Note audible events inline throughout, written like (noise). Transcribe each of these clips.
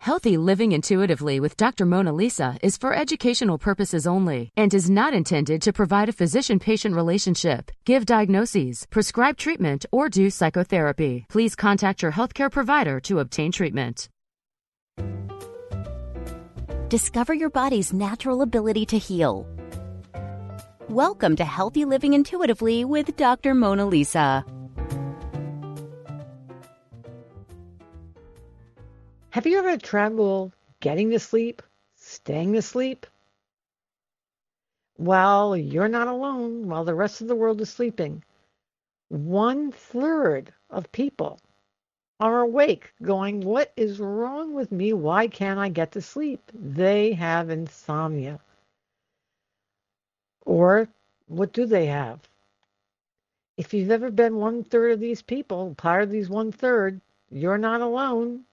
Healthy Living Intuitively with Dr. Mona Lisa is for educational purposes only and is not intended to provide a physician patient relationship, give diagnoses, prescribe treatment, or do psychotherapy. Please contact your healthcare provider to obtain treatment. Discover your body's natural ability to heal. Welcome to Healthy Living Intuitively with Dr. Mona Lisa. Have you ever trouble getting to sleep, staying to sleep? Well, you're not alone while the rest of the world is sleeping. One third of people are awake, going, What is wrong with me? Why can't I get to sleep? They have insomnia. Or what do they have? If you've ever been one third of these people, part of these one third, you're not alone.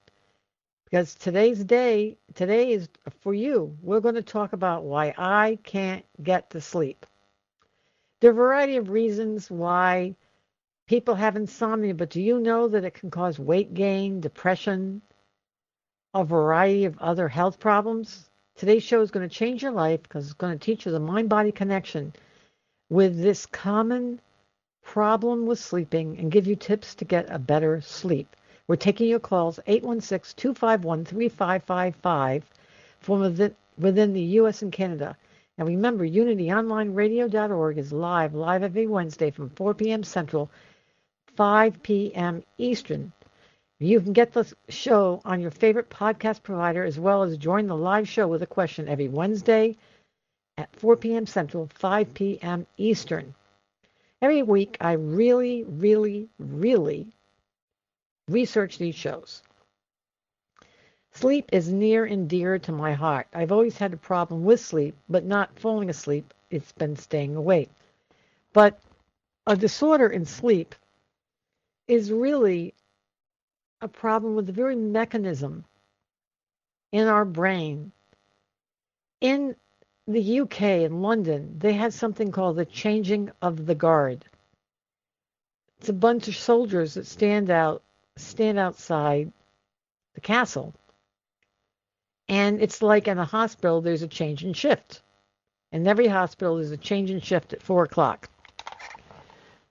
Because today's day, today is for you. We're going to talk about why I can't get to sleep. There are a variety of reasons why people have insomnia, but do you know that it can cause weight gain, depression, a variety of other health problems? Today's show is going to change your life because it's going to teach you the mind body connection with this common problem with sleeping and give you tips to get a better sleep. We're taking your calls 816 251 3555 from within, within the U.S. and Canada. And remember, unityonlineradio.org is live, live every Wednesday from 4 p.m. Central, 5 p.m. Eastern. You can get the show on your favorite podcast provider as well as join the live show with a question every Wednesday at 4 p.m. Central, 5 p.m. Eastern. Every week, I really, really, really research these shows. Sleep is near and dear to my heart. I've always had a problem with sleep, but not falling asleep. It's been staying awake. But a disorder in sleep is really a problem with the very mechanism in our brain. In the UK, in London, they had something called the changing of the guard. It's a bunch of soldiers that stand out stand outside the castle. And it's like in a hospital, there's a change in shift. In every hospital, there's a change in shift at 4 o'clock.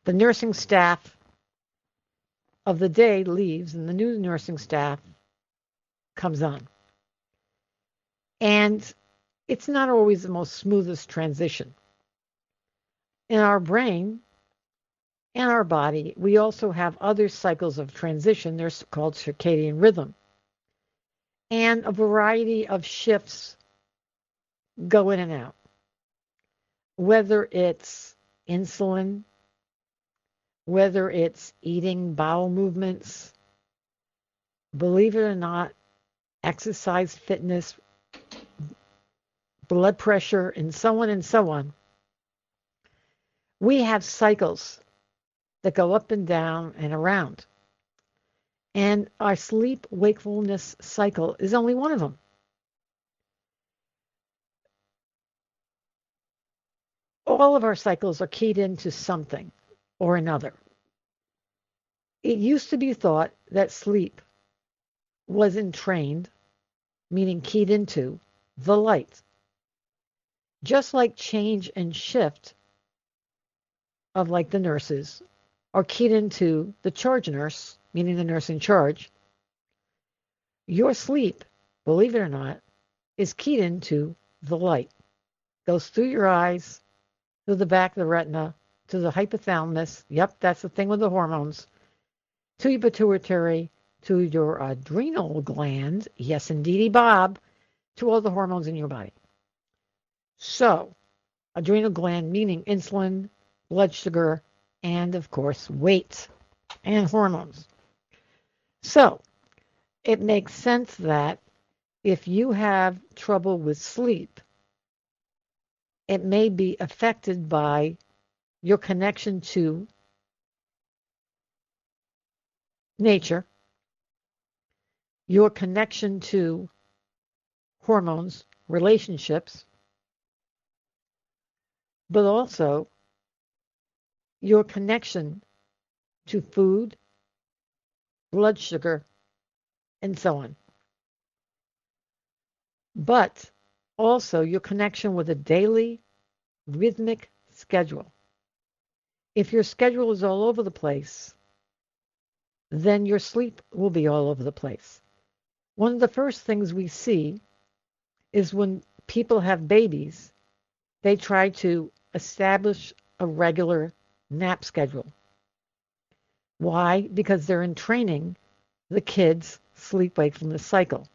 The nursing staff of the day leaves, and the new nursing staff comes on. And it's not always the most smoothest transition. In our brain, in our body, we also have other cycles of transition. They're called circadian rhythm. And a variety of shifts go in and out. Whether it's insulin, whether it's eating bowel movements, believe it or not, exercise, fitness, blood pressure, and so on and so on. We have cycles that go up and down and around. And our sleep wakefulness cycle is only one of them. All of our cycles are keyed into something or another. It used to be thought that sleep was entrained, meaning keyed into, the light. Just like change and shift of like the nurses are keyed into the charge nurse, meaning the nurse in charge, your sleep believe it or not, is keyed into the light. Goes through your eyes, through the back of the retina, to the hypothalamus. Yep, that's the thing with the hormones. To your pituitary, to your adrenal glands. Yes, indeedy, Bob. To all the hormones in your body. So, adrenal gland meaning insulin, blood sugar, and of course, weight and hormones. So, it makes sense that if you have trouble with sleep, it may be affected by your connection to nature, your connection to hormones, relationships, but also your connection to food, blood sugar, and so on. But also your connection with a daily rhythmic schedule. If your schedule is all over the place, then your sleep will be all over the place. One of the first things we see is when people have babies, they try to establish a regular nap schedule. Why? Because they're entraining the kids' sleep wakefulness cycle.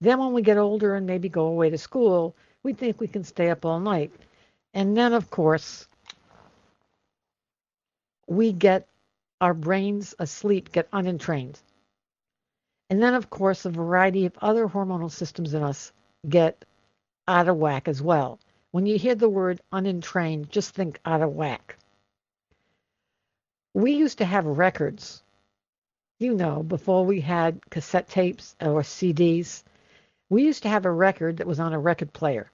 Then, when we get older and maybe go away to school, we think we can stay up all night. And then, of course, we get our brains asleep, get unentrained. And then, of course, a variety of other hormonal systems in us get out of whack as well. When you hear the word unentrained, just think out of whack. We used to have records, you know, before we had cassette tapes or CDs. We used to have a record that was on a record player.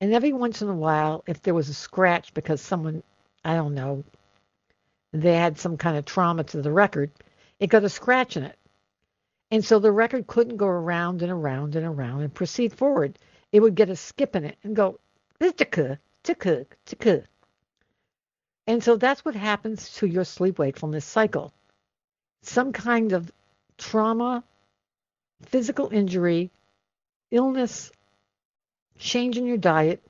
And every once in a while, if there was a scratch because someone, I don't know, they had some kind of trauma to the record, it got a scratch in it. And so the record couldn't go around and around and around and proceed forward. It would get a skip in it and go, ticka, ticka, ticka. And so that's what happens to your sleep wakefulness cycle. Some kind of trauma, physical injury, illness, change in your diet,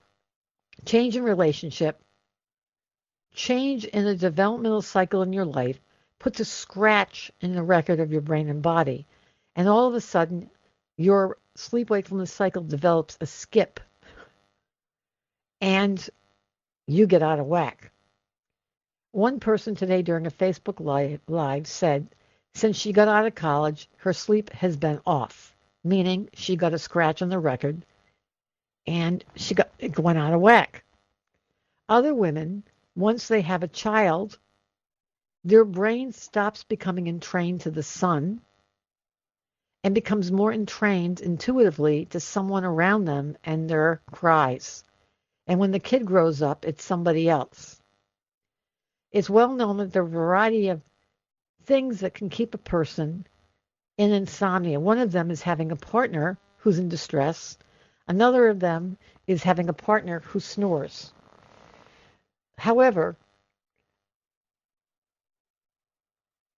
change in relationship, change in the developmental cycle in your life puts a scratch in the record of your brain and body. And all of a sudden, your sleep wakefulness cycle develops a skip and you get out of whack. One person today during a Facebook live, said, since she got out of college, her sleep has been off, meaning she got a scratch on the record and she got it went out of whack. Other women once they have a child, their brain stops becoming entrained to the sun and becomes more entrained intuitively to someone around them and their cries. And when the kid grows up, it's somebody else. It's well known that there are a variety of things that can keep a person in insomnia. One of them is having a partner who's in distress. Another of them is having a partner who snores. However,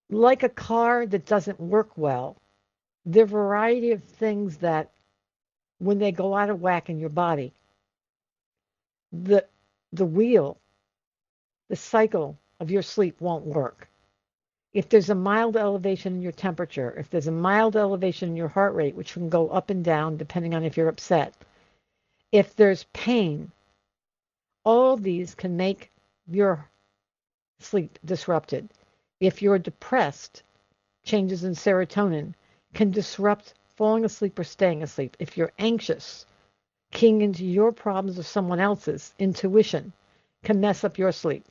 like a car that doesn't work well, there are a variety of things that when they go out of whack in your body, the the wheel, the cycle of your sleep won't work. If there's a mild elevation in your temperature, if there's a mild elevation in your heart rate, which can go up and down depending on if you're upset, if there's pain, all these can make your sleep disrupted. If you're depressed, changes in serotonin can disrupt falling asleep or staying asleep. If you're anxious, keying into your problems or someone else's intuition can mess up your sleep.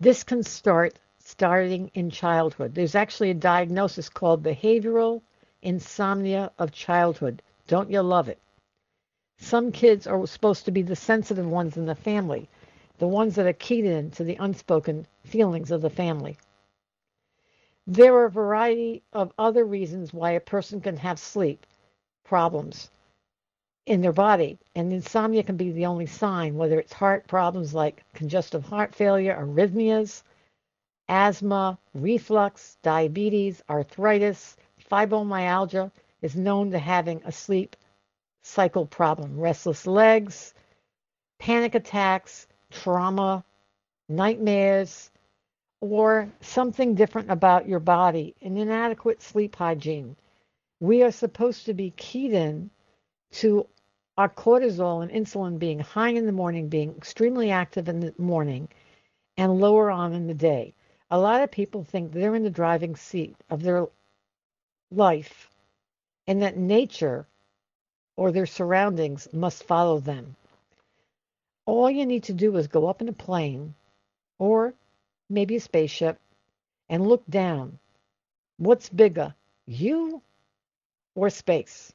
This can start starting in childhood. There's actually a diagnosis called behavioral insomnia of childhood. Don't you love it? Some kids are supposed to be the sensitive ones in the family, the ones that are keyed in to the unspoken feelings of the family. There are a variety of other reasons why a person can have sleep problems in their body, and insomnia can be the only sign, whether it's heart problems like congestive heart failure, arrhythmias, asthma, reflux, diabetes, arthritis, fibromyalgia. is known to having a sleep cycle problem restless legs, panic attacks, trauma, nightmares, or something different about your body, an inadequate sleep hygiene. We are supposed to be keyed in to our cortisol and insulin being high in the morning, being extremely active in the morning, and lower on in the day. A lot of people think they're in the driving seat of their life and that nature or their surroundings must follow them. All you need to do is go up in a plane or maybe a spaceship, and look down. What's bigger, you or space?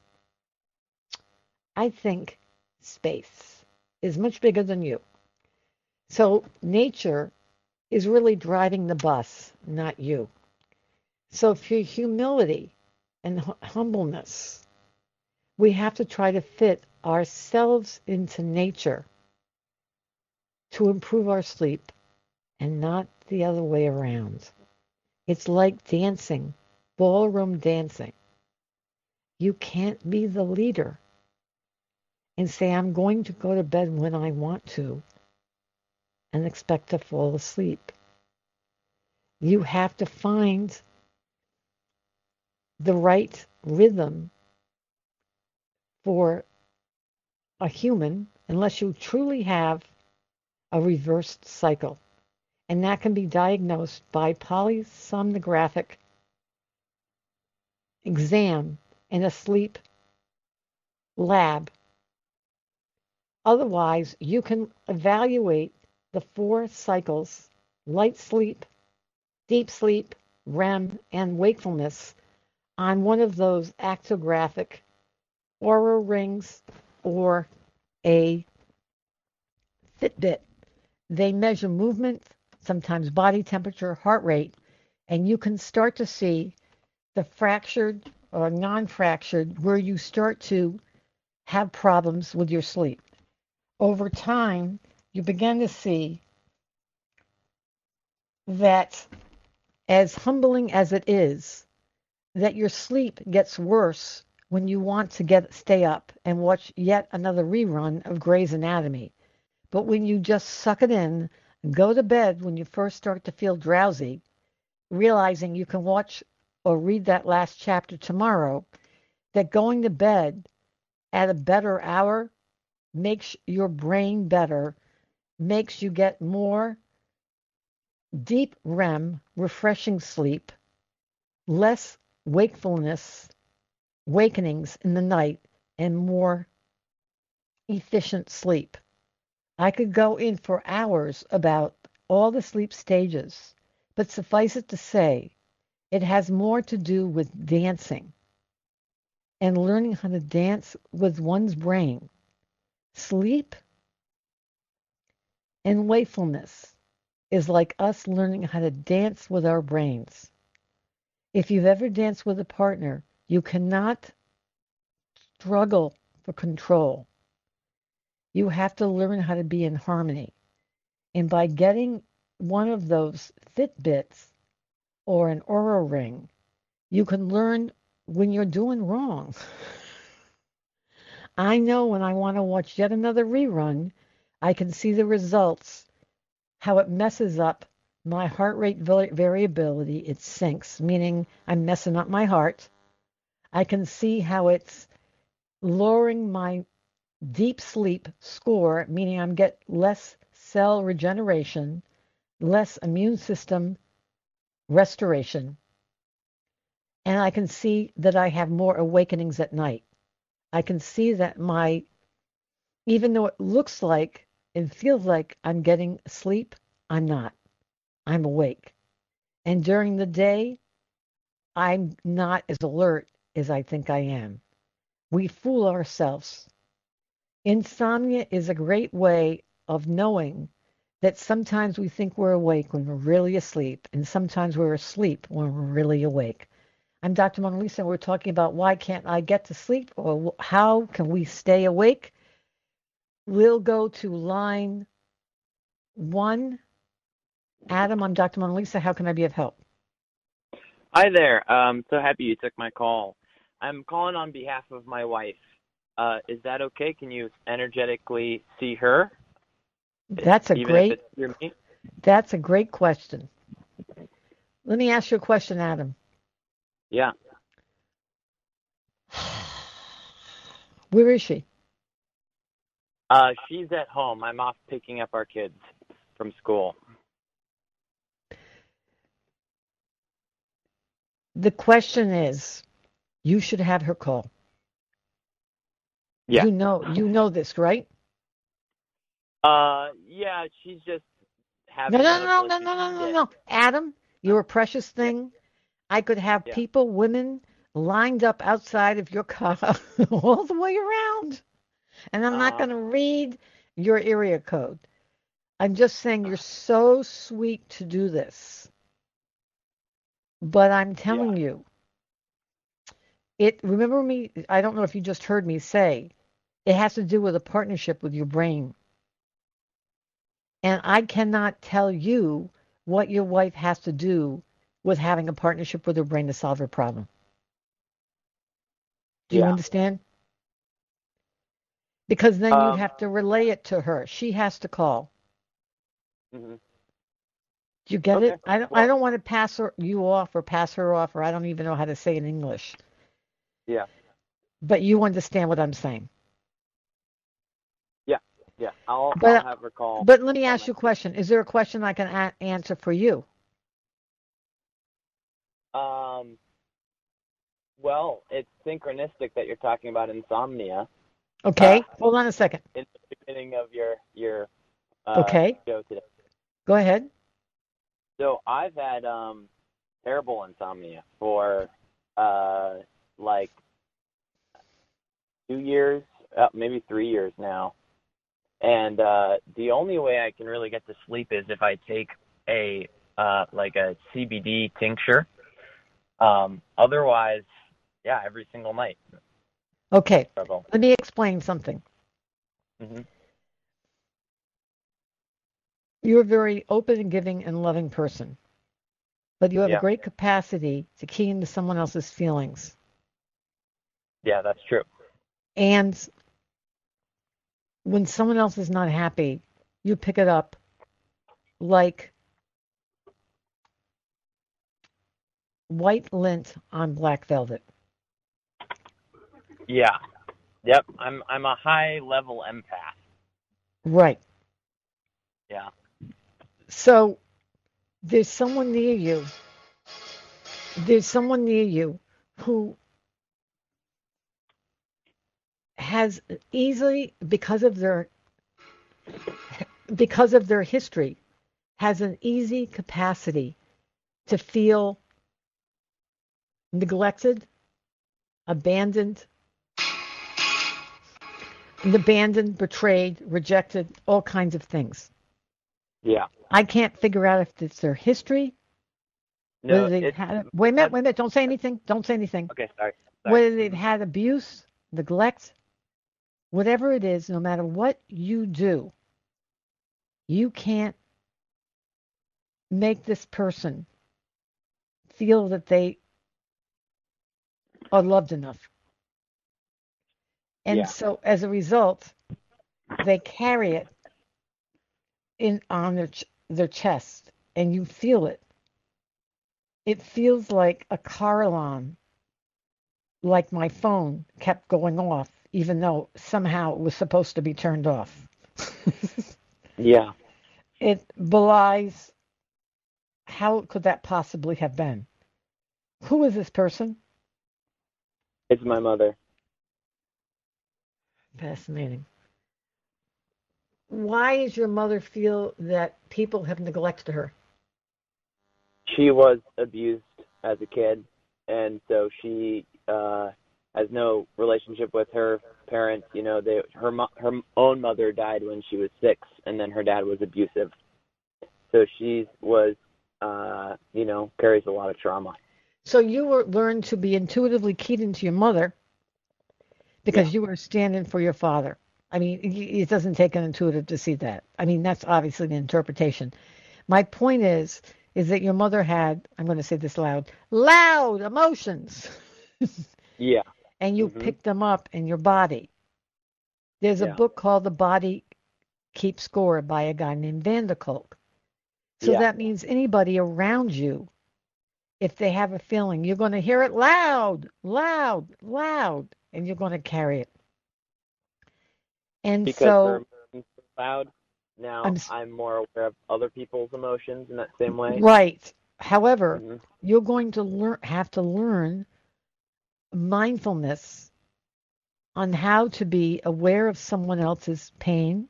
I think space is much bigger than you. So nature is really driving the bus, not you. So for humility and humbleness, we have to try to fit ourselves into nature to improve our sleep and not the other way around. It's like dancing, ballroom dancing. You can't be the leader and say, I'm going to go to bed when I want to and expect to fall asleep. You have to find the right rhythm for a human unless you truly have a reversed cycle and that can be diagnosed by polysomnographic exam in a sleep lab. Otherwise, you can evaluate the four cycles light sleep, deep sleep, REM, and wakefulness on one of those actigraphic Oura rings or a Fitbit. They measure movement, sometimes body temperature, heart rate, and you can start to see the fractured or non fractured where you start to have problems with your sleep. Over time, you begin to see that, as humbling as it is, that your sleep gets worse when you want to get stay up and watch yet another rerun of Grey's Anatomy. But when you just suck it in, and Go to bed when you first start to feel drowsy, realizing you can watch or read that last chapter tomorrow, that going to bed at a better hour makes your brain better, makes you get more deep REM, refreshing sleep, less wakefulness, wakenings in the night, and more efficient sleep. I could go in for hours about all the sleep stages, but suffice it to say, it has more to do with dancing and learning how to dance with one's brain. Sleep and wakefulness is like us learning how to dance with our brains. If you've ever danced with a partner, you cannot struggle for control. You have to learn how to be in harmony. And by getting one of those Fitbits or an Oura ring, you can learn when you're doing wrong. (laughs) I know when I want to watch yet another rerun, I can see the results, how it messes up my heart rate variability. It sinks, meaning I'm messing up my heart. I can see how it's lowering my deep sleep score, meaning I'm get less cell regeneration, less immune system restoration, and I can see that I have more awakenings at night. I can see that my, even though it looks like and feels like I'm getting sleep, I'm not. I'm awake. And during the day, I'm not as alert as I think I am. We fool ourselves Insomnia is a great way of knowing that sometimes we think we're awake when we're really asleep, and sometimes we're asleep when we're really awake. I'm Dr. Mona Lisa, and we're talking about why can't I get to sleep, or how can we stay awake? We'll go to line one. Adam, I'm Dr. Mona Lisa. How can I be of help? Hi there. I'm so happy you took my call. I'm calling on behalf of my wife. Uh, is that okay? Can you energetically see her? That's a great if it's through me? that's a great question. Let me ask you a question, Adam. Yeah. (sighs) Where is she? Uh, she's at home. I'm off picking up our kids from school. The question is, you should have her call. Yeah. You know you know this, right? Uh, yeah, she's just having. no, no, no, no, no, issues. no, no. Adam, you're a precious thing. I could have Yeah. people, women, lined up outside of your car (laughs) all the way around. And I'm not Uh-huh. going to read your area code. I'm just saying you're so sweet to do this. But I'm telling you, it remember me, I don't know if you just heard me say, it has to do with a partnership with your brain. And I cannot tell you what your wife has to do with having a partnership with her brain to solve her problem. Do you understand? Because then you Um, have to relay it to her. She has to call. hmm Do you get Okay. it? I don't. I don't want to pass her, you off or pass her off, or I don't even know how to say it in English. Yeah. But you understand what I'm saying. Yeah. Yeah. I'll, But- I'll have her call. But let me ask you a question. Is there a question I can a- answer for you? Um. Well, it's synchronistic that you're talking about insomnia Okay. Uh, Hold on a second. in the beginning of your your uh, Okay. show today. Go ahead. So I've had um terrible insomnia for uh like two years, uh, maybe three years now. And uh the only way I can really get to sleep is if I take a uh like a CBD tincture. Um otherwise, yeah, every single night. Okay. Trouble. Let me explain something. hmm You're a very open and giving and loving person, but you have a great capacity to key into someone else's feelings. Yeah, that's true. And when someone else is not happy, you pick it up like white lint on black velvet. Yeah. Yep. I'm I'm a high level empath. Right. Yeah. So there's someone near you. There's someone near you who has easily because of their because of their history has an easy capacity to feel neglected, abandoned, abandoned, betrayed, rejected, all kinds of things. Yeah. I can't figure out if it's their history, No, whether they've had. Wait a minute, wait a minute. Don't say anything. Don't say anything. okay, sorry. sorry. Whether they've had abuse, neglect, whatever it is, no matter what you do, you can't make this person feel that they are loved enough. And Yeah. so as a result, they carry it in on their ch- their chest and you feel it. It feels like a car alarm like my phone kept going off even though somehow it was supposed to be turned off. (laughs) Yeah. it belies how could that possibly have been? Who is this person? It's my mother. Fascinating. Why does your mother feel that people have neglected her? She was abused as a kid, and so she uh, has no relationship with her parents. You know, they her mo- her own mother died when she was six, and then her dad was abusive. So she was, uh, you know, carries a lot of trauma. So you were learned to be intuitively keyed into your mother because you were standing for your father. I mean, it doesn't take an intuitive to see that. I mean, that's obviously the interpretation. My point is, is that your mother had, I'm going to say this loud, loud emotions. (laughs) Yeah. and you Mhm. pick them up in your body. There's a book called The Body Keeps Score by a guy named van der Kolk. So Yeah. that means anybody around you, if they have a feeling, you're going to hear it loud, loud, loud, and you're going to carry it. And Because so, her emotions are loud. Now I'm I'm, more aware of other people's emotions in that same way. right. However, Mhm. you're going to learn have to learn mindfulness on how to be aware of someone else's pain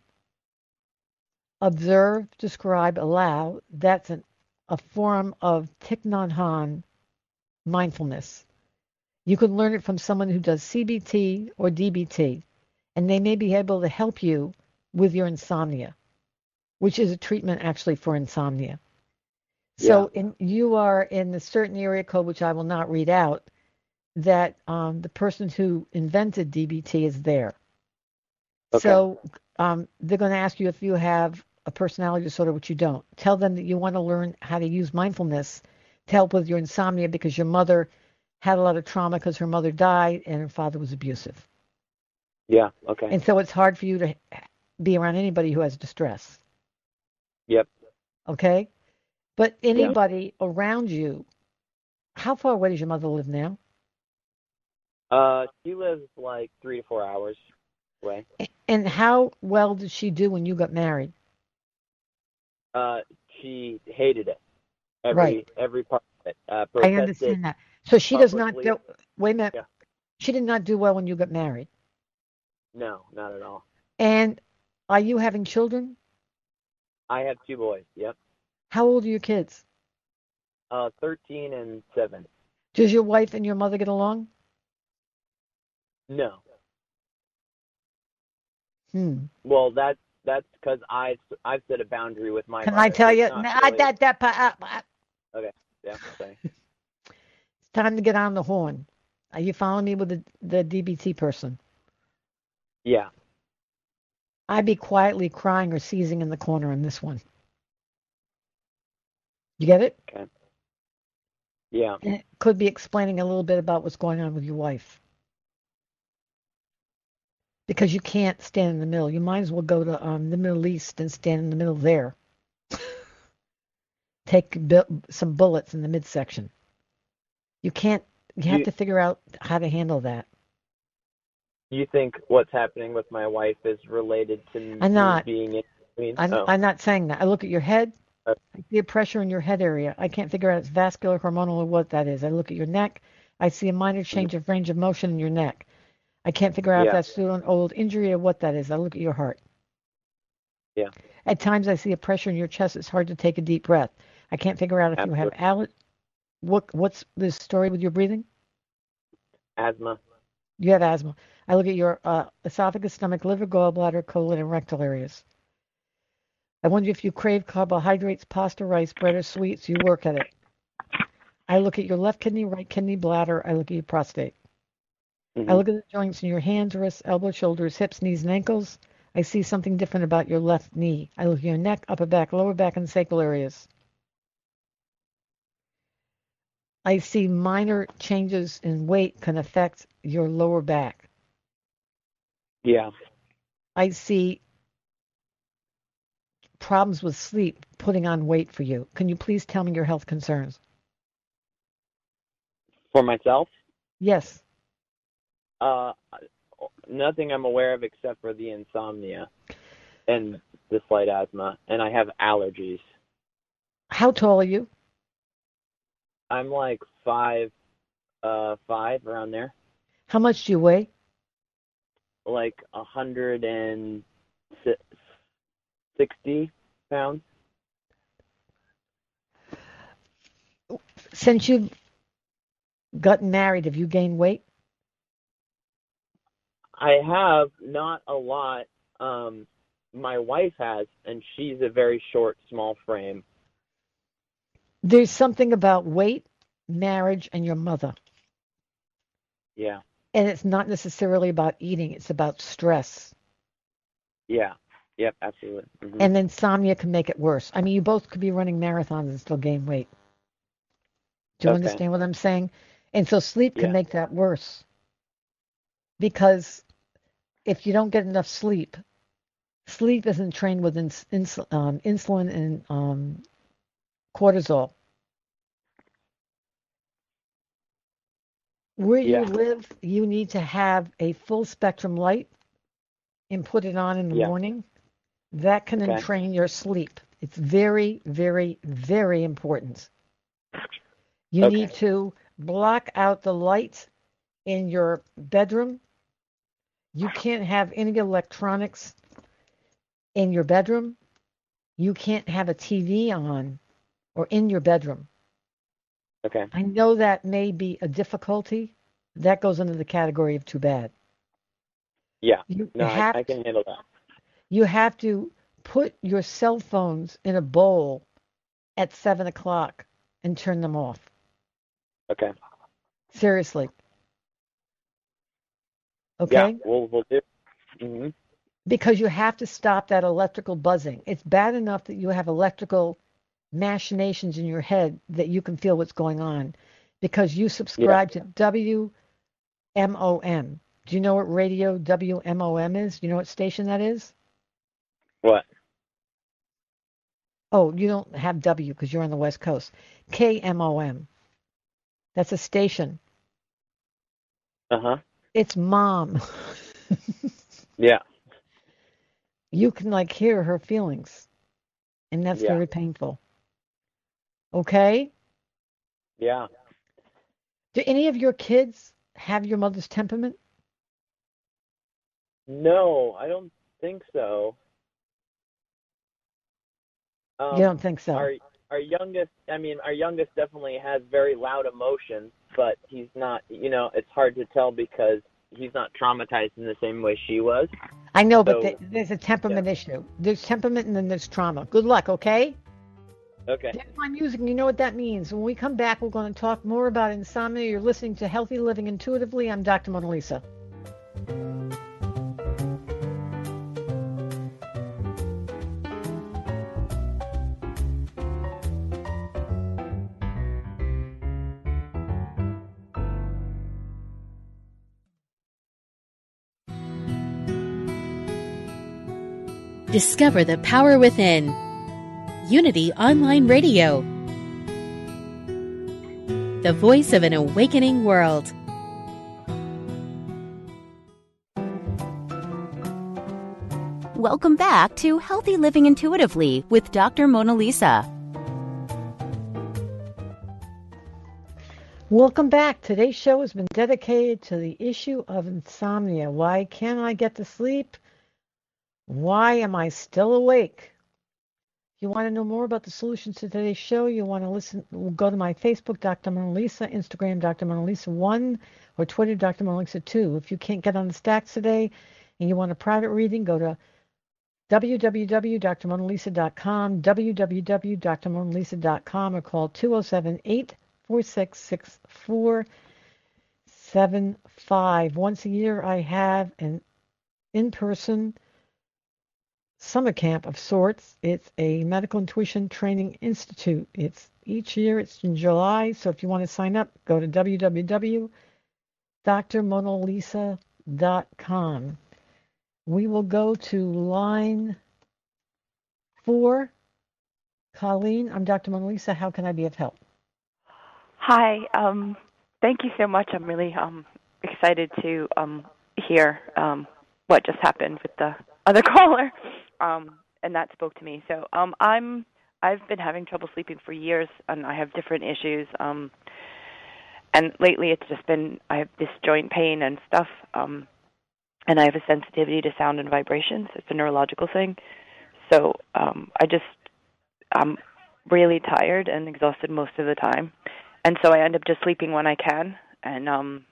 observe describe allow that's an, a form of Thich Nhat Hanh mindfulness you can learn it from someone who does CBT or DBT and they may be able to help you with your insomnia which is a treatment actually for insomnia so in, you are in a certain area code, which I will not read out, that um, the person who invented DBT is there. Okay. So um, they're going to ask you if you have a personality disorder, which you don't. Tell them that you want to learn how to use mindfulness to help with your insomnia because your mother had a lot of trauma because her mother died and her father was abusive. Yeah. Okay. And so it's hard for you to be around anybody who has distress. Yep. Okay? But anybody around you, how far away does your mother live now? Uh, she lives like three to four hours away. And how well did she do when you got married? Uh, she hated it. Every Right. every part of it. Uh, I understand that. So she does not do. Wait a minute. Yeah. She did not do well when you got married. No, not at all. And are you having children? I have two boys. Yep. How old are your kids? Uh, thirteen and seven. Does your wife and your mother get along? No. Hmm. Well, that's that's because I I've set a boundary with my. Can mother. I tell you? really- that, that, pa- uh, uh, Yeah. Okay. (laughs) it's time to get on the horn. Are you following me with the, the DBT person? Yeah. I'd be quietly crying or seizing in the corner on this one. You get it? Okay. Yeah. And it could be explaining a little bit about what's going on with your wife. Because you can't stand in the middle. You might as well go to um, the Middle East and stand in the middle there. (laughs) Take some bullets in the midsection. You can't, you have You- to figure out how to handle that. You think what's happening with my wife is related to me I'm not. being in between? I'm, oh. I'm not saying that. I look at your head. Uh. I see a pressure in your head area. I can't figure out if it's vascular, hormonal, or what that is. I look at your neck. I see a minor change of range of motion in your neck. I can't figure out if that's due to an old injury or what that is. I look at your heart. Yeah. At times, I see a pressure in your chest. It's hard to take a deep breath. I can't figure out if you have Absolutely. what What's the story with your breathing? asthma. You have asthma. I look at your uh, esophagus, stomach, liver, gallbladder, colon, and rectal areas. I wonder if you crave carbohydrates, pasta, rice, bread, or sweets. You work at it. I look at your left kidney, right kidney, bladder. I look at your prostate. I Mhm. look at the joints in your hands, wrists, elbows, shoulders, hips, knees, and ankles. I see something different about your left knee. I look at your neck, upper back, lower back, and sacral areas. I see minor changes in weight can affect your lower back. Yeah. I see problems with sleep putting on weight for you. Can you please tell me your health concerns? For myself, Yes. Uh, nothing I'm aware of except for the insomnia and the slight asthma, and I have allergies. How tall are you? I'm like five, uh, five around there, How much do you weigh? like a hundred and si- sixty pounds. Since you've gotten married, have you gained weight? I have not a lot. Um, my wife has, and she's a very short, small frame. There's something about weight, marriage, and your mother. Yeah, And it's not necessarily about eating, it's about stress. yeah, yep, absolutely. Mhm. And insomnia can make it worse. I mean, you both could be running marathons and still gain weight. Do you Okay. understand what I'm saying? And so sleep can Yeah. make that worse. because if you don't get enough sleep, sleep isn't trained with ins- ins- um, insulin and um, cortisol. Where Yeah. you live, you need to have a full spectrum light and put it on in the Yeah. morning. That can Okay. entrain your sleep. It's very, very, very important. You Okay. need to block out the lights in your bedroom. You can't have any electronics in your bedroom. You can't have a TV on or in your bedroom. Okay. I know that may be a difficulty. That goes under the category of too bad. Yeah. You No, I, I can handle that. you have to put your cell phones in a bowl at seven o'clock and turn them off. Okay. Seriously. Yeah. Okay? We'll we'll do. hmm Because you have to stop that electrical buzzing. It's bad enough that you have electrical machinations in your head that you can feel what's going on because you subscribe to WMOM. Do you know what radio WMOM is? Do you know what station that is? What? Oh, you don't have W because you're on the West Coast. KMOM. That's a station. Uh huh. It's mom. (laughs) Yeah. you can like hear her feelings. And that's Yeah. very painful. Okay? Yeah. Do any of your kids have your mother's temperament? No, I don't think so. Um, you don't think so? Our our youngest, I mean, our youngest definitely has very loud emotions, but he's not. You know, it's hard to tell because he's not traumatized in the same way she was. I know, but so- th- there's a temperament issue. There's temperament and then there's trauma. Good luck, okay? Okay. There's my music, and you know what that means. When we come back, we're going to talk more about insomnia. You're listening to Healthy Living Intuitively. I'm Dr. Mona Lisa. Discover the power within. Unity Online Radio. The voice of an awakening world. Welcome back to Healthy Living Intuitively with Dr. Mona Lisa. Welcome back. Today's show has been dedicated to the issue of insomnia. Why can't I get to sleep? Why am I still awake? You want to know more about the solutions to today's show, you want to listen, go to my Facebook, Dr. Mona Lisa, Instagram, Dr. Mona Lisa 1, or Twitter, Dr. Mona Lisa 2. If you can't get on the stacks today and you want a private reading, go to www.drmonalisa.com, www.drmonalisa.com, or call 207 846 6475. Once a year, I have an in person summer camp of sorts. It's a medical intuition training institute. It's each year, it's in July. So if you want to sign up, go to www.drmonalisa.com. We will go to line four. Colleen, I'm Dr. Mona Lisa. How can I be of help? Hi. Um, thank you so much. I'm really um, excited to um, hear um, what just happened with the other (laughs) caller, um, and that spoke to me. So um, I'm I've been having trouble sleeping for years, and I have different issues. Um, and lately, it's just been I have this joint pain and stuff, um, and I have a sensitivity to sound and vibrations. It's a neurological thing. So um, I just I'm really tired and exhausted most of the time and so I end up just sleeping when I can. And um,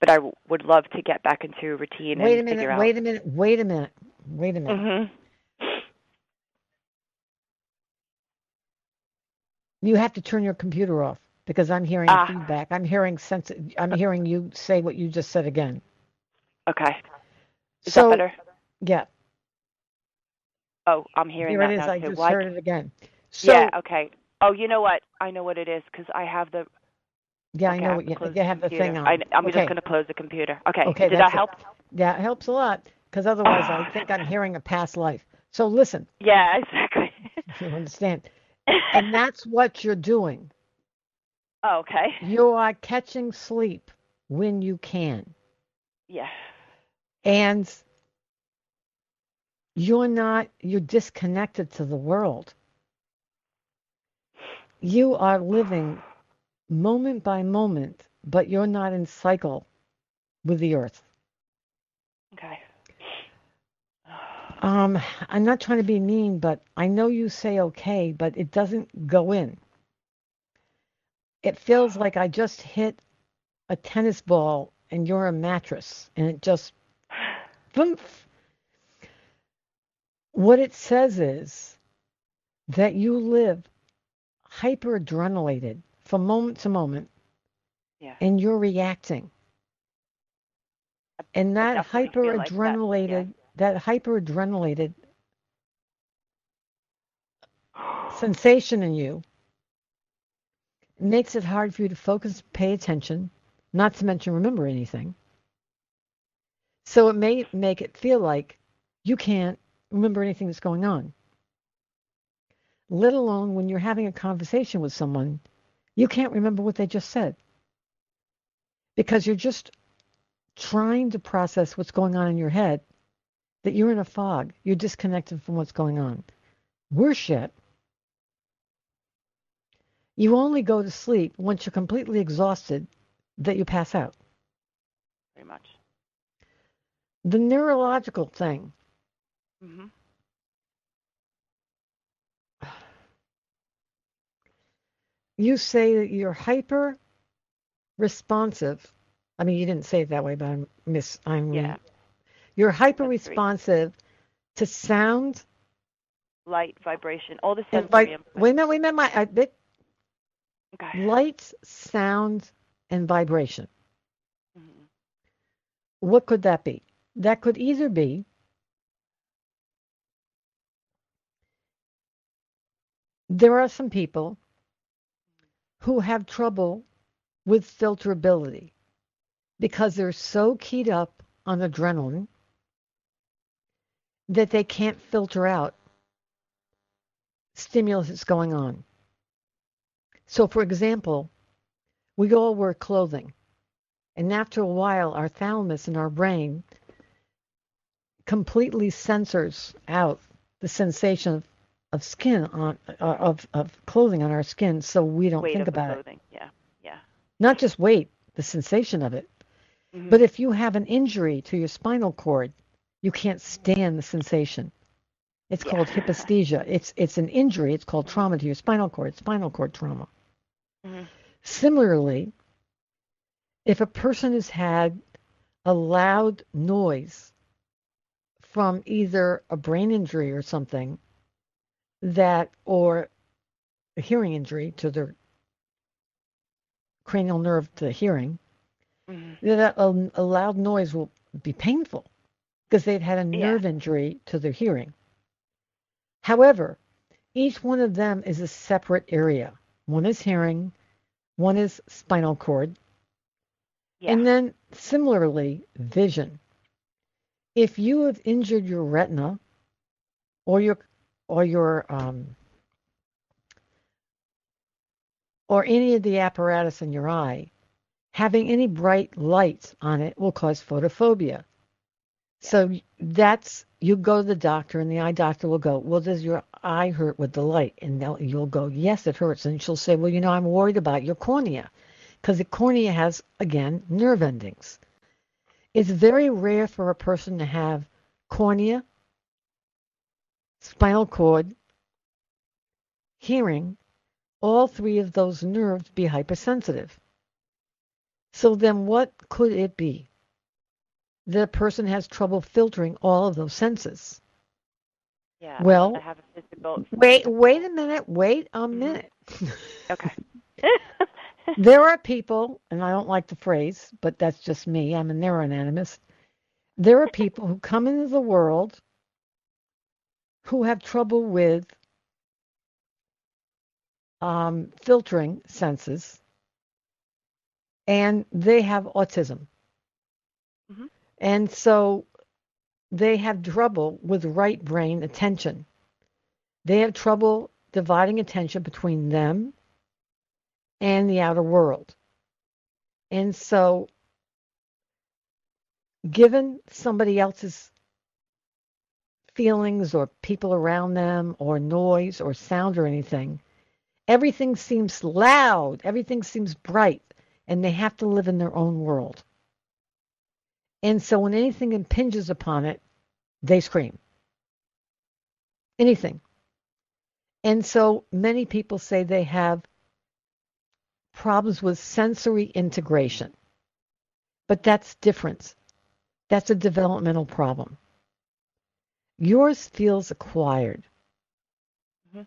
but I w- would love to get back into routine Wait a and minute, wait a minute, wait a minute, wait a minute. out. hmm You have to turn your computer off because I'm hearing Ah. feedback. I'm hearing sense. I'm hearing you say what you just said again. Okay, is so that better? yeah, Oh, I'm hearing here that it is. now I too. just Why- heard it again. So yeah. Okay. Oh, you know what? I know what it is because I have the Yeah, Okay, I know have what you, have the computer. thing on. I, I'm okay. just going to close the computer. Okay. Okay, Did that it. help? Yeah, it helps a lot because otherwise I (sighs) think I'm hearing a past life. So listen, Yeah, (laughs) exactly. (laughs) you understand. And that's what you're doing. (laughs) oh, okay. You are catching sleep when you can. Yeah. And you're not, you're disconnected to the world. You are living moment by moment, but you're not in cycle with the earth. Okay. Um, I'm not trying to be mean, but I know you say okay, but it doesn't go in. It feels like I just hit a tennis ball and you're a mattress and it just boom. What it says is that you live hyper adrenalated from moment to moment Yeah. and you're reacting. And that definitely hyper feel like that, that hyperadrenalated sensation in you makes it hard for you to focus, pay attention, not to mention remember anything. So it may make it feel like you can't remember anything that's going on. Let alone when you're having a conversation with someone, you can't remember what they just said because you're just trying to process what's going on in your head that you're in a fog. You're disconnected from what's going on. Worship. You only go to sleep once you're completely exhausted that you pass out. Very much. The neurological thing, hmm you say that you're hyper responsive. I mean, you didn't say it that way, but I'm miss. I'm Yeah. You're hyper responsive to sound Light, vibration, all the and sensory vi- wait a minute, wait a minute. My, I, bit, Okay. lights, sound, and vibration. Mhm. What could that be? That could either be there are some people who have trouble with filterability because they're so keyed up on adrenaline that they can't filter out stimulus that's going on. So, for example, we all wear clothing, and after a while, our thalamus in our brain completely censors out the sensation of, of skin on uh, of of clothing on our skin, so we don't Weight think about it. Yeah. Yeah. Not just weight, the sensation of it. Mhm. But if you have an injury to your spinal cord, you can't stand the sensation. It's Yeah. called hyperesthesia. It's it's an injury. It's called trauma to your spinal cord. Spinal cord trauma. Mhm. Similarly, if a person has had a loud noise from either a brain injury or something that or a hearing injury to their cranial nerve to hearing, Mhm. that a, a loud noise will be painful because they've had a Yeah. nerve injury to their hearing. However, each one of them is a separate area. One is hearing, one is spinal cord, Yeah. and then similarly, vision. If you have injured your retina or your or your um, or any of the apparatus in your eye, having any bright lights on it will cause photophobia. So that's you go to the doctor and the eye doctor will go, well, does your eye hurt with the light? And you'll go, yes, it hurts. And she'll say, well, you know, I'm worried about your cornea because the cornea has again nerve endings. It's very rare for a person to have cornea, spinal cord, hearing, all three of those nerves be hypersensitive. So then what could it be? The person has trouble filtering all of those senses. yeah. well- I have a physical. Wait, wait a minute, wait a Mhm. minute. Okay. (laughs) (laughs) there are people, and I don't like the phrase, but that's just me. I'm a neuroanatomist. There are (laughs) people who come into the world who have trouble with um, filtering senses, and they have autism. Mhm. And so they have trouble with right brain attention. They have trouble dividing attention between them and the outer world. And so, given somebody else's feelings or people around them or noise or sound or anything, everything seems loud, everything seems bright, and they have to live in their own world. And so when anything impinges upon it, they scream. Anything. And so many people say they have problems with sensory integration. But that's different. That's a developmental problem. Yours feels acquired. Mhm.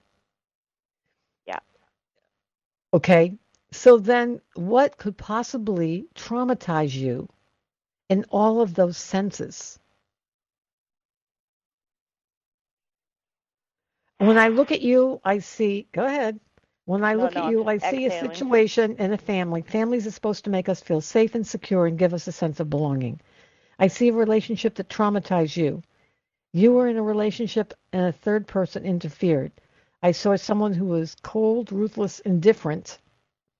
Yeah. Okay. So then, what could possibly traumatize you in all of those senses? When I look at you, I see, go ahead. When I look no, at you, I see a situation in a family. Families are supposed to make us feel safe and secure and give us a sense of belonging. I see a relationship that traumatized you. You were in a relationship and a third person interfered. I saw someone who was cold, ruthless, indifferent,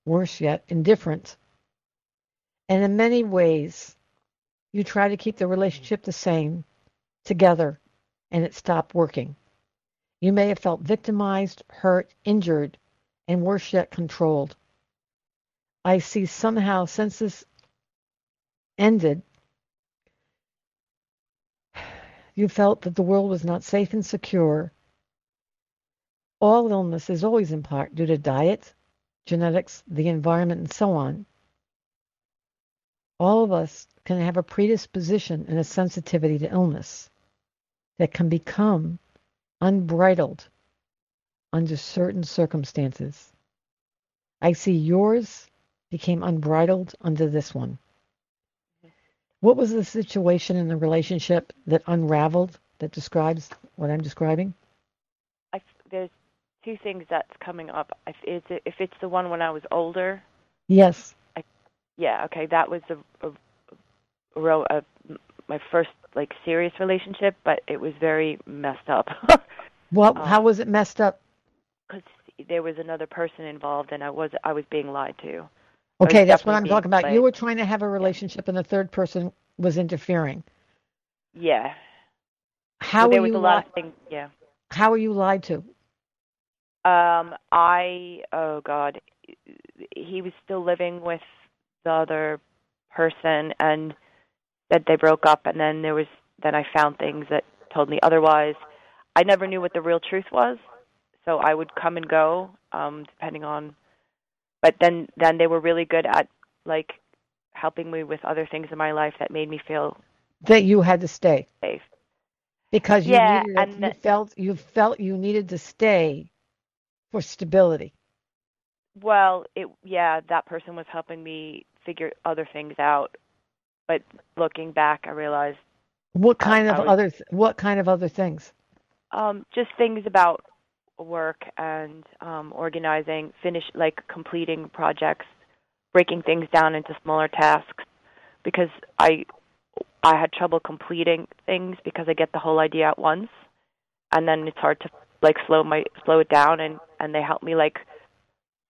worse yet, indifferent. And in many ways, you try to keep the relationship the same, together, and it stopped working. You may have felt victimized, hurt, injured, and worse yet, controlled. I see somehow since this ended, you felt that the world was not safe and secure. All illness is always in part due to diet, genetics, the environment, and so on. All of us can have a predisposition and a sensitivity to illness that can become unbridled under certain circumstances. I see yours became unbridled under this one. What was the situation in the relationship that unraveled that describes what I'm describing? I, there's two things that's coming up. If it's if it's the one when I was older, Yes. Yeah, okay, that was a, a, a, ro- a my first like serious relationship, but it was very messed up (laughs) What? Um, how was it messed up? because there was another person involved, and I was I was being lied to. Okay, that's what I'm talking about. You were trying to have a relationship, and the third person was interfering. Yeah, How were there was you a lot li- of things. Yeah. How were you lied to? Um, I oh god, he was still living with the other person, and that they broke up, and then there was then I found things that told me otherwise. I never knew what the real truth was, so I would come and go, um, depending on. But then then they were really good at like helping me with other things in my life that made me feel That you had to stay safe. because you Yeah, needed and you the- felt you felt you needed to stay for stability. Well, it yeah, that person was helping me figure other things out. But looking back, I realized What kind I of was- other th- what kind of other things? um just things about work and um organizing, finish like completing projects, breaking things down into smaller tasks because I I had trouble completing things because I get the whole idea at once and then it's hard to like slow my slow it down and and they help me like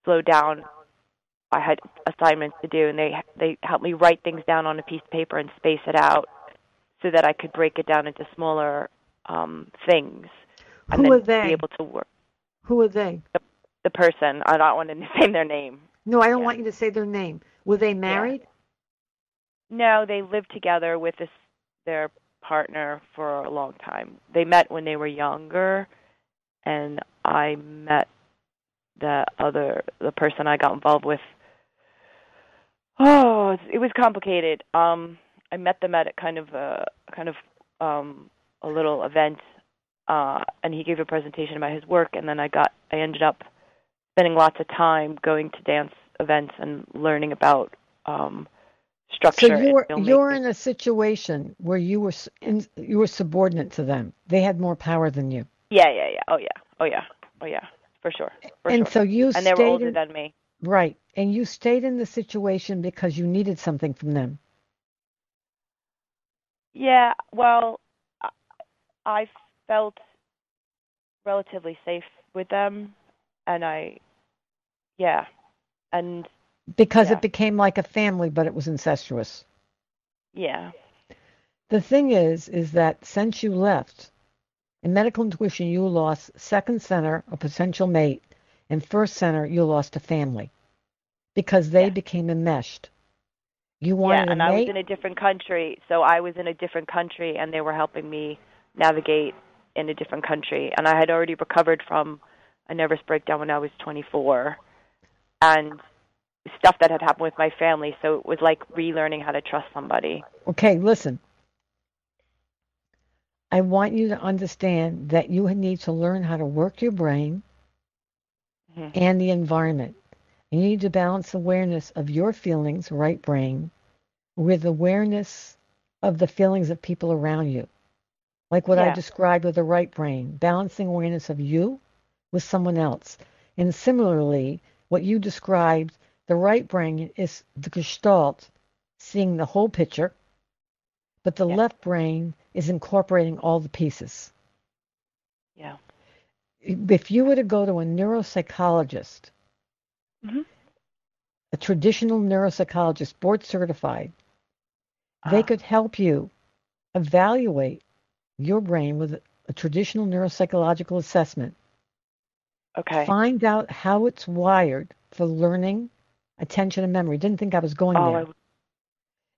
slow down I had assignments to do and they they helped me write things down on a piece of paper and space it out so that I could break it down into smaller um things and Who then are they? be able to work Who are they? the person I don't want to (laughs) name their name No, I don't Yeah. want you to say their name. Were they married? No, they lived together with this their partner for a long time. They met when they were younger, and I met the other the person I got involved with. Oh, it was complicated. Um, I met them at a kind of a kind of um a little event, uh, and he gave a presentation about his work, and then I got I ended up spending lots of time going to dance events and learning about um structure. So you're you're in a situation where you were s- in, you were subordinate to them. They had more power than you, Yeah, yeah, yeah. Oh, yeah. Oh, yeah. Oh, yeah. For sure. For and sure. so you and they were older in, than me. Right. And you stayed in the situation because you needed something from them. Yeah, well, I- felt relatively safe with them, and I, yeah, and Because Yeah. it became like a family, but it was incestuous. yeah, The thing is, is that since you left, in medical intuition, you lost second center, a potential mate, and first center, you lost a family because they Yeah. became enmeshed. You yeah, wanted and I was in a different country, so I was in a different country, and they were helping me navigate in a different country, and I had already recovered from a nervous breakdown when I was 24, and stuff that had happened with my family, so it was like relearning how to trust somebody. Okay, listen. I want you to understand that you need to learn how to work your brain Mhm. and the environment. You need to balance awareness of your feelings, right brain, with awareness of the feelings of people around you. Like what I described with the right brain, balancing awareness of you with someone else. And similarly, what you described, the right brain is the gestalt, seeing the whole picture, but the Yeah. left brain is incorporating all the pieces. Yeah. If you were to go to a neuropsychologist, Mhm. a traditional neuropsychologist, board certified, they Ah. could help you evaluate your brain with a traditional neuropsychological assessment. Okay. Find out how it's wired for learning, attention, and memory. Didn't think I was going Oh, there.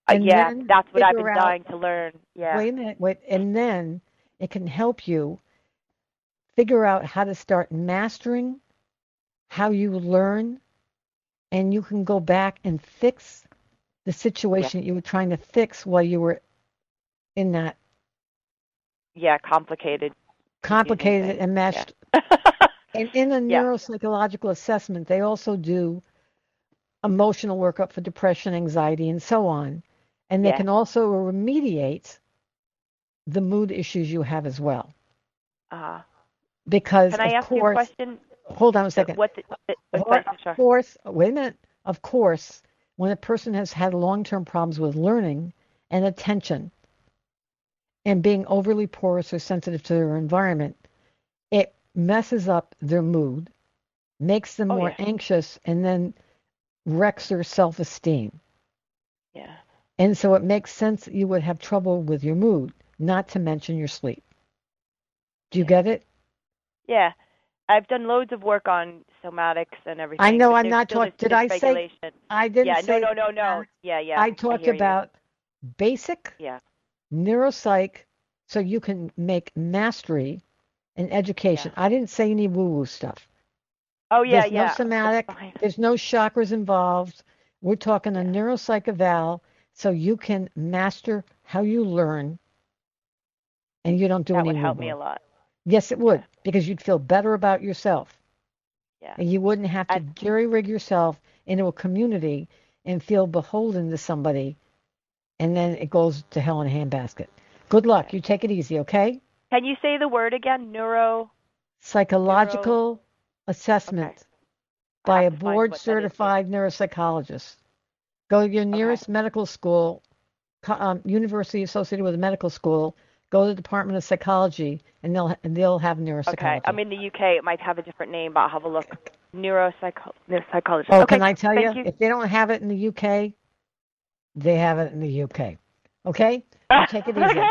I, uh, yeah, that's what I've been out- dying to learn. Yeah. Wait a minute, wait, and then it can help you figure out how to start mastering how you learn, and you can go back and fix the situation you were trying to fix while you were in that Yeah, complicated. complicated and meshed. Yeah. And in a (laughs) Yeah. neuropsychological assessment, they also do emotional workup for depression, anxiety, and so on. And they Yeah. can also remediate the mood issues you have as well. uh, Because can I ask you a question? Hold on a Uh, second. What? The, the, Of sorry, course, wait a minute. Of course, when a person has had long-term problems with learning and attention and being overly porous or sensitive to their environment, it messes up their mood, makes them Oh, more yeah. anxious, and then wrecks their self-esteem. Yeah. And so it makes sense that you would have trouble with your mood, not to mention your sleep. Do you Yeah. get it? Yeah. I've done loads of work on somatics and everything. I know I'm not talking. Did I say? I didn't Yeah. say. No. No. No. No. Yeah. Yeah. I talked you. about basic Yeah. neuropsych so you can make mastery in education. Yeah. I didn't say any woo woo stuff. Oh yeah. Yeah. There's yeah. no somatic, (laughs) there's no chakras involved. We're talking a neuropsych eval so you can master how you learn and you don't do that any That would help woo-woo. me a lot. Yes, it would, Yeah. Because you'd feel better about yourself. Yeah. And you wouldn't have to jury rig yourself into a community and feel beholden to somebody and then it goes to hell in a handbasket. Good luck. You take it easy, okay? Can you say the word again? Neuro. Psychological assessment I by a have to find board what that is here. certified neuropsychologist. Go to your nearest medical school, um, university associated with a medical school. Go to the Department of Psychology, and they'll and they'll have neuropsychology. Okay. I'm in the UK. It might have a different name, but I'll have a look. Neuropsycho- neuropsychologist. Oh, okay. can I tell you, thank if they don't have it in the UK, they have it in the UK. Okay? (laughs) You take it easy. okay.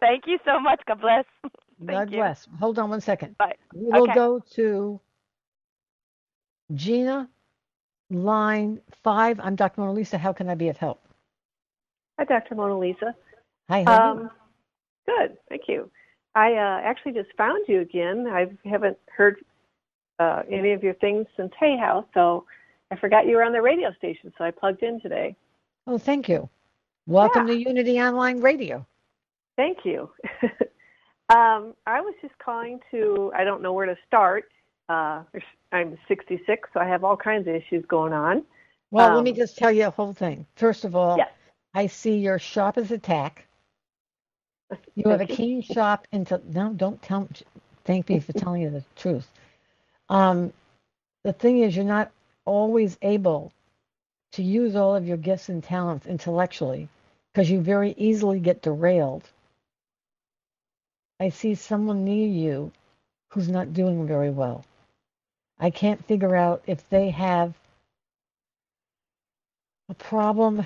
Thank you so much. God bless. (laughs) Thank God you. bless. Hold on one second. Bye. We will Okay. go to Gina, line five. I'm Dr. Mona Lisa. How can I be of help? Hi, Dr. Mona Lisa. Hi, how are you? Um, good, thank you. I uh, actually just found you again. I haven't heard uh, any of your things since Hay House, so I forgot you were on the radio station, so I plugged in today. Oh, thank you. Welcome yeah. to Unity Online Radio. Thank you. (laughs) um, I was just calling to, I don't know where to start. Uh, I'm 66, so I have all kinds of issues going on. Well, let me Um, just tell you a whole thing. First of all, Yes. I see your sharp as a tack. (laughs) You have a keen sharp into no, don't tell. Thank me for telling you the truth. Um, the thing is, you're not always able to use all of your gifts and talents intellectually because you very easily get derailed. I see someone near you who's not doing very well. I can't figure out if they have a problem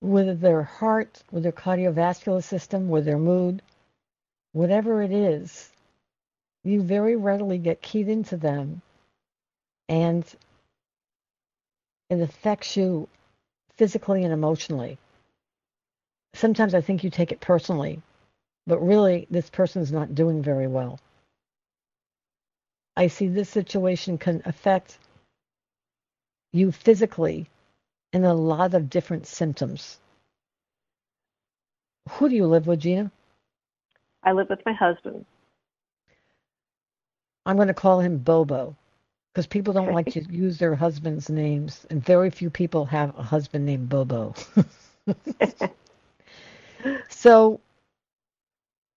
with their heart, with their cardiovascular system, with their mood, whatever it is, you very readily get keyed into them and it affects you physically and emotionally. Sometimes I think you take it personally, but really this person's not doing very well. I see this situation can affect you physically in a lot of different symptoms. Who do you live with, Gina? I live with my husband. I'm going to call him Bobo because people don't like (laughs) to use their husband's names, and very few people have a husband named Bobo. (laughs) so,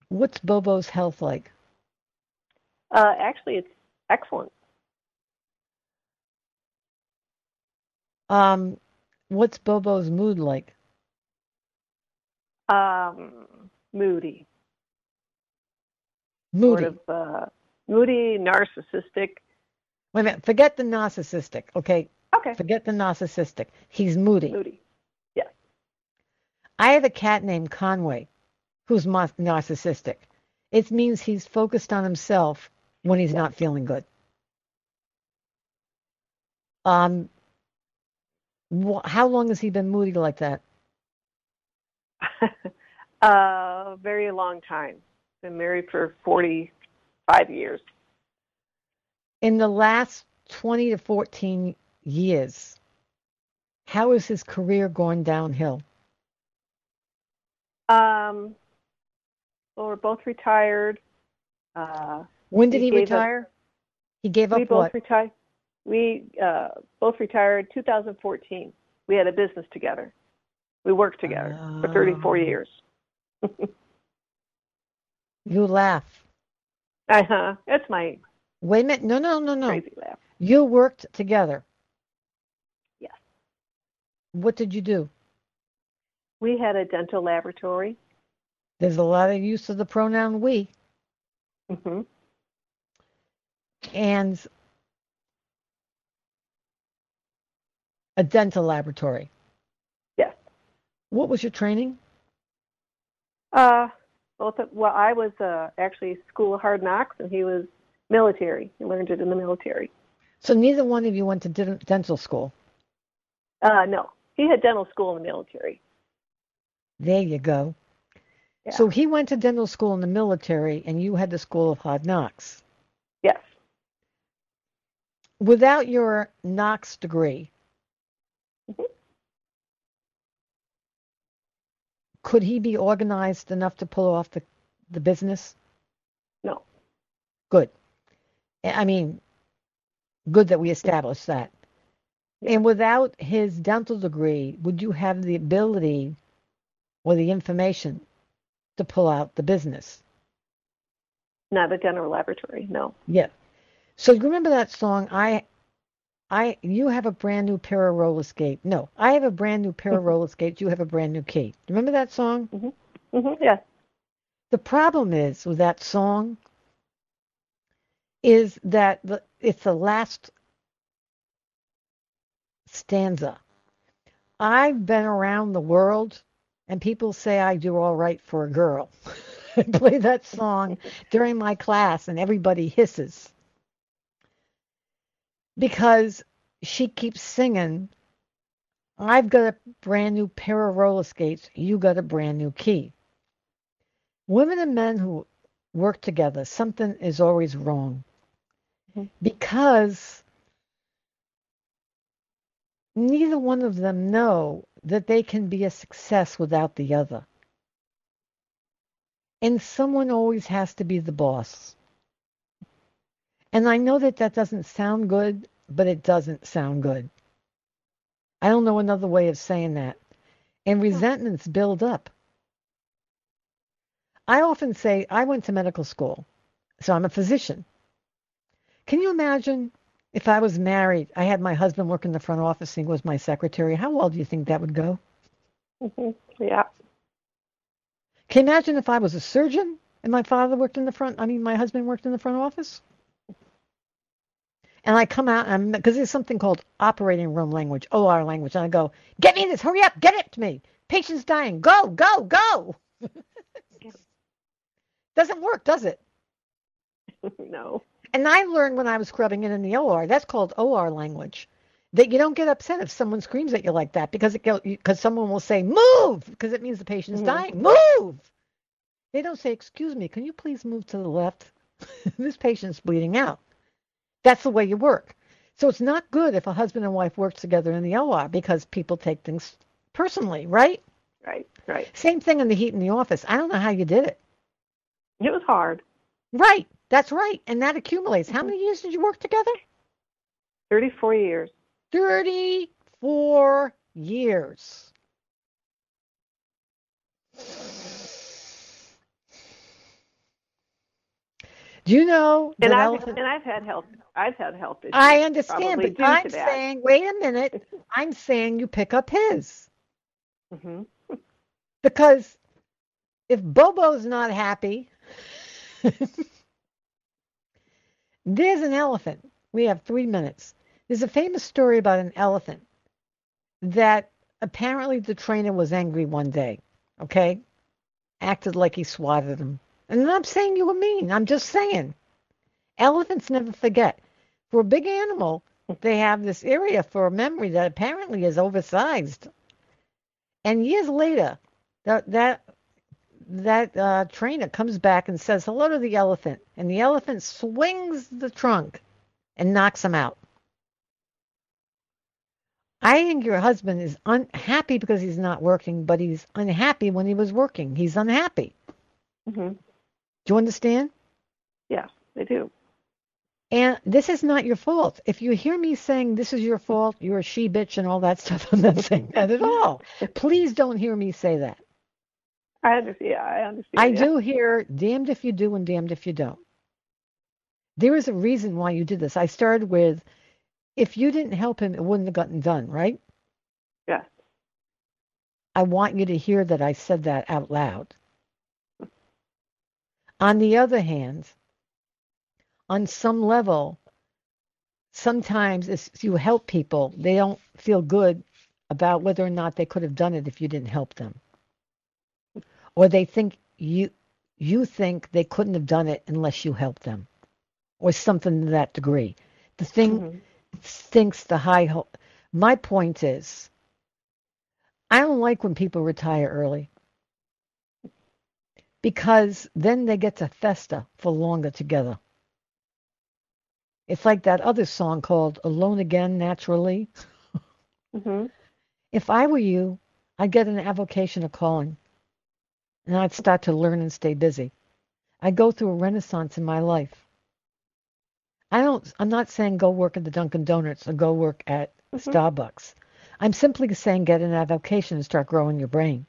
what's Bobo's health like? Uh, actually, it's excellent. Um, what's Bobo's mood like? Um, moody. Moody. Sort of uh, moody, narcissistic. Wait a minute. Forget the narcissistic. Okay. Okay. Forget the narcissistic. He's moody. Moody. Yes. I have a cat named Conway, who's narcissistic. It means he's focused on himself when he's not feeling good. Um, wh- how long has he been moody like that? A (laughs) very long time. Been married for 45 years. In the last 20 to 14 years, how has his career gone downhill? Um, well, we're both retired. Uh, When did he he, gave up- retire? he gave we up both what? retired. We uh, both retired 2014. We had a business together. We worked together for 34 Oh. years. You laugh. Uh huh. That's my Wait a minute. No, no, no, no. crazy laugh. You worked together. Yes. What did you do? We had a dental laboratory. There's a lot of use of the pronoun we. hmm and a dental laboratory. Yes. What was your training? Uh, both. Of, well, I was uh, actually School of Hard Knocks, and he was military. He learned it in the military. So neither one of you went to den- dental school. Uh, no, he had dental school in the military. There you go. Yeah. So he went to dental school in the military, and you had the school of hard knocks. Yes. Without your knocks degree, could he be organized enough to pull off the, the business? No. Good. I mean, good that we established that. And without his dental degree, would you have the ability or the information to pull out the business? Not a dental laboratory. No. Yeah. So you remember that song? I, I, you have a brand new pair of roller skates. No, I have a brand new pair of roller skates. You have a brand new key. Remember that song? hmm Yes. The problem is with that song is that the, it's the last stanza. I've been around the world and people say I do all right for a girl. (laughs) I play that song during my class and everybody hisses because she keeps singing, I've got a brand new pair of roller skates, you got a brand new key. Women and men who work together, something is always wrong Mhm. because neither one of them know that they can be a success without the other. And someone always has to be the boss. And I know that that doesn't sound good, but it doesn't sound good. I don't know another way of saying that. And resentments build up. I often say I went to medical school, so I'm a physician. Can you imagine If I was married, I had my husband work in the front office and he was my secretary, how well do you think that would go? hmm Yeah. Can you imagine if I was a surgeon and my father worked in the front, I mean, my husband worked in the front office? And I come out, and because there's something called operating room language, OR language, and I go, get me this, hurry up, get it to me. Patient's dying, go, go, go. (laughs) Doesn't work, does it? (laughs) no. And I learned when I was scrubbing it in the OR, that's called OR language. That you don't get upset if someone screams at you like that because it because someone will say move because it means the patient's Mhm. dying. Move. They don't say, "Excuse me, can you please move to the left? (laughs) this patient's bleeding out." That's the way you work. So it's not good if a husband and wife work together in the OR because people take things personally, right? Right. Right. Same thing in the heat in the office. I don't know how you did it. It was hard. Right. That's right. And that accumulates. How mm-hmm. many years did you work together? 34 years. 34 years. Do you know And I've elephant? and I've had health I've had health issues. I understand, but I'm saying, wait a minute. (laughs) I'm saying you pick up his hmm because if Bobo's not happy, (laughs) there's an elephant. We have three minutes. There's a famous story about an elephant that apparently the trainer was angry one day, okay? Acted like he swatted him. And I'm saying you were mean. I'm just saying. Elephants never forget. For a big animal, they have this area for memory that apparently is oversized. And years later, that that that uh, trainer comes back and says hello to the elephant, and the elephant swings the trunk and knocks him out. I think your husband is unhappy because he's not working, but he's unhappy when he was working. He's unhappy. hmm Do you understand? Yeah, they do. And this is not your fault. If you hear me saying this is your fault, you're a she bitch and all that (laughs) stuff, I'm not saying that at all. Please don't hear me say that. I understand. Yeah, I understand. I yeah. do hear damned if you do and damned if you don't. There is a reason why you did this. I started with if you didn't help him, it wouldn't have gotten done, right? Yes. I want you to hear that I said that out loud. On the other hand, on some level, sometimes if you help people, they don't feel good about whether or not they could have done it if you didn't help them. Or they think you you think they couldn't have done it unless you helped them. Or something to that degree. The thing Mhm. thinks the high ho- my point is I don't like when people retire early because then they get to festa for longer together. It's like that other song called Alone Again Naturally. (laughs) Mhm. If I were you, I'd get an avocation of calling and I'd start to learn and stay busy. I'd go through a renaissance in my life. I don't I'm not saying go work at the Dunkin' Donuts or go work at Mhm. Starbucks. I'm simply saying get an avocation and start growing your brain.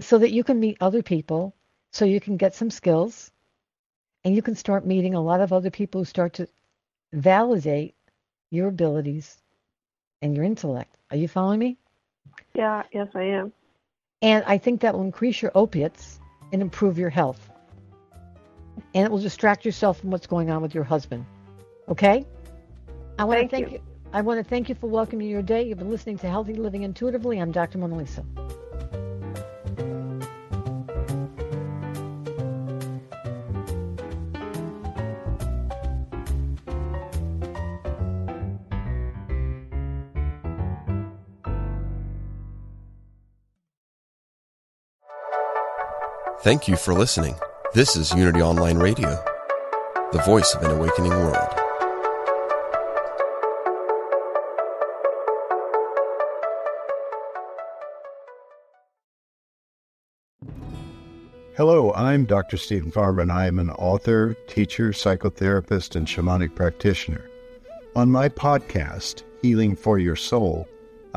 So that you can meet other people, so you can get some skills, and you can start meeting a lot of other people who start to validate your abilities and your intellect. Are you following me? Yeah. Yes, I am. And I think that will increase your opiates and improve your health. And it will distract yourself from what's going on with your husband. Okay? I want to Thank thank you. you. I want to thank you for welcoming your day. You've been listening to Healthy Living Intuitively. I'm Dr. Mona Lisa. Thank you for listening. This is Unity Online Radio, the voice of an awakening world. Hello, I'm Dr. Steven Farmer, and I am an author, teacher, psychotherapist, and shamanic practitioner. On my podcast, Healing for Your Soul,